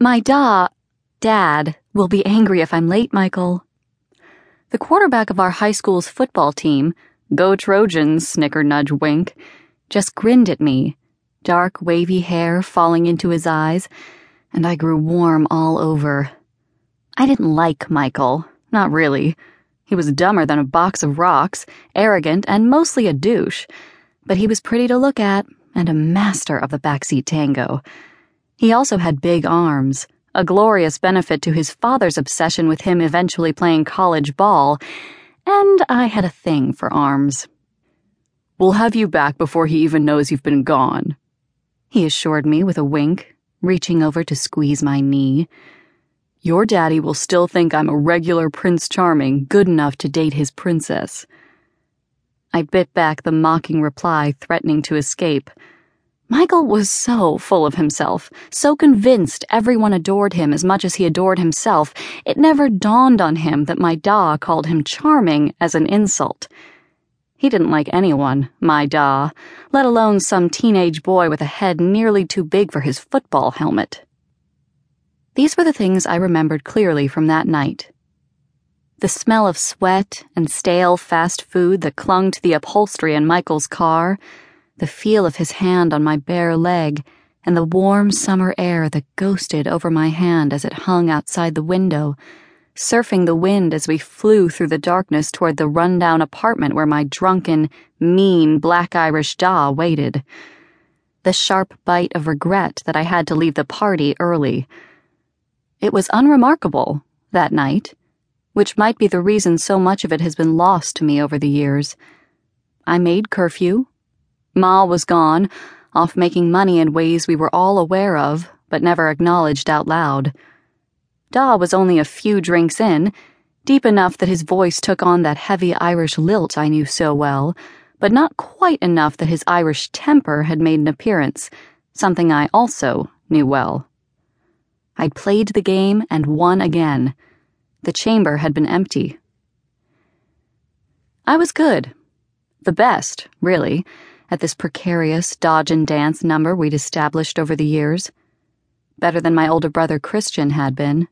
My da, dad, will be angry if I'm late, Michael. The quarterback of our high school's football team, Go Trojans, snicker nudge wink, just grinned at me, dark wavy hair falling into his eyes, and I grew warm all over. I didn't like Michael, not really. He was dumber than a box of rocks, arrogant, and mostly a douche, but he was pretty to look at and a master of the backseat tango. He also had big arms, a glorious benefit to his father's obsession with him eventually playing college ball, and I had a thing for arms. We'll have you back before he even knows you've been gone, he assured me with a wink, reaching over to squeeze my knee. Your daddy will still think I'm a regular Prince Charming, good enough to date his princess. I bit back the mocking reply, threatening to escape. Michael was so full of himself, so convinced everyone adored him as much as he adored himself, it never dawned on him that my da called him charming as an insult. He didn't like anyone, my da, let alone some teenage boy with a head nearly too big for his football helmet. These were the things I remembered clearly from that night. The smell of sweat and stale fast food that clung to the upholstery in Michael's car, the feel of his hand on my bare leg, and the warm summer air that ghosted over my hand as it hung outside the window, surfing the wind as we flew through the darkness toward the rundown apartment where my drunken, mean black Irish da waited. The sharp bite of regret that I had to leave the party early it was unremarkable, that night, which might be the reason so much of it has been lost to me over the years. I made curfew. Ma was gone, off making money in ways we were all aware of, but never acknowledged out loud. Da was only a few drinks in, deep enough that his voice took on that heavy Irish lilt I knew so well, but not quite enough that his Irish temper had made an appearance, something I also knew well. I'd played the game and won again. The chamber had been empty. I was good. The best, really, at this precarious dodge and dance number we'd established over the years. Better than my older brother Christian had been.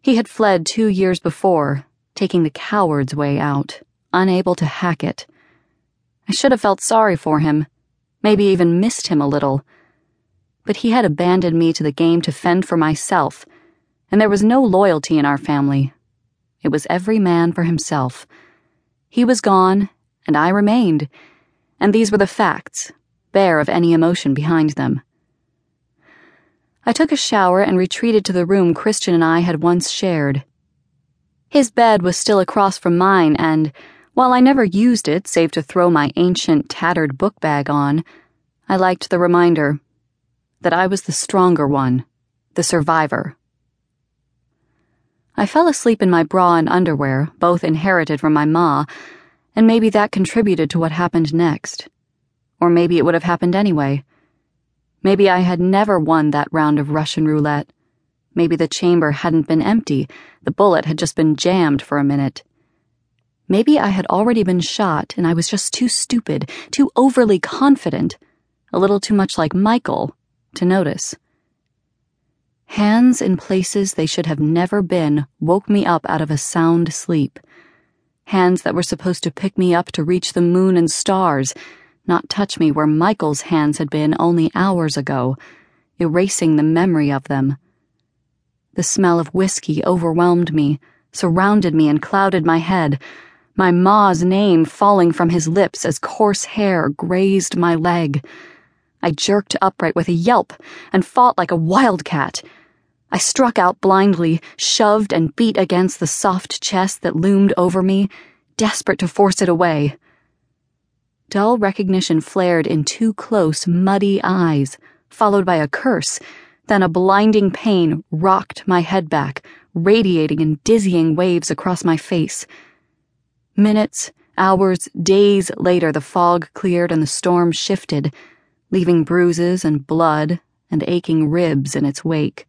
He had fled two years before, taking the coward's way out, unable to hack it. I should have felt sorry for him, maybe even missed him a little but he had abandoned me to the game to fend for myself, and there was no loyalty in our family. It was every man for himself. He was gone, and I remained, and these were the facts, bare of any emotion behind them. I took a shower and retreated to the room Christian and I had once shared. His bed was still across from mine, and, while I never used it save to throw my ancient, tattered book bag on, I liked the reminder that I was the stronger one, the survivor. I fell asleep in my bra and underwear, both inherited from my ma, and maybe that contributed to what happened next. Or maybe it would have happened anyway. Maybe I had never won that round of Russian roulette. Maybe the chamber hadn't been empty, the bullet had just been jammed for a minute. Maybe I had already been shot and I was just too stupid, too overly confident, a little too much like Michael to notice. Hands in places they should have never been woke me up out of a sound sleep. Hands that were supposed to pick me up to reach the moon and stars, not touch me where Michael's hands had been only hours ago, erasing the memory of them. The smell of whiskey overwhelmed me, surrounded me, and clouded my head, my ma's name falling from his lips as coarse hair grazed my leg. I jerked upright with a yelp and fought like a wildcat. I struck out blindly, shoved and beat against the soft chest that loomed over me, desperate to force it away. Dull recognition flared in two close, muddy eyes, followed by a curse. Then a blinding pain rocked my head back, radiating in dizzying waves across my face. Minutes, hours, days later, the fog cleared and the storm shifted leaving bruises and blood and aching ribs in its wake.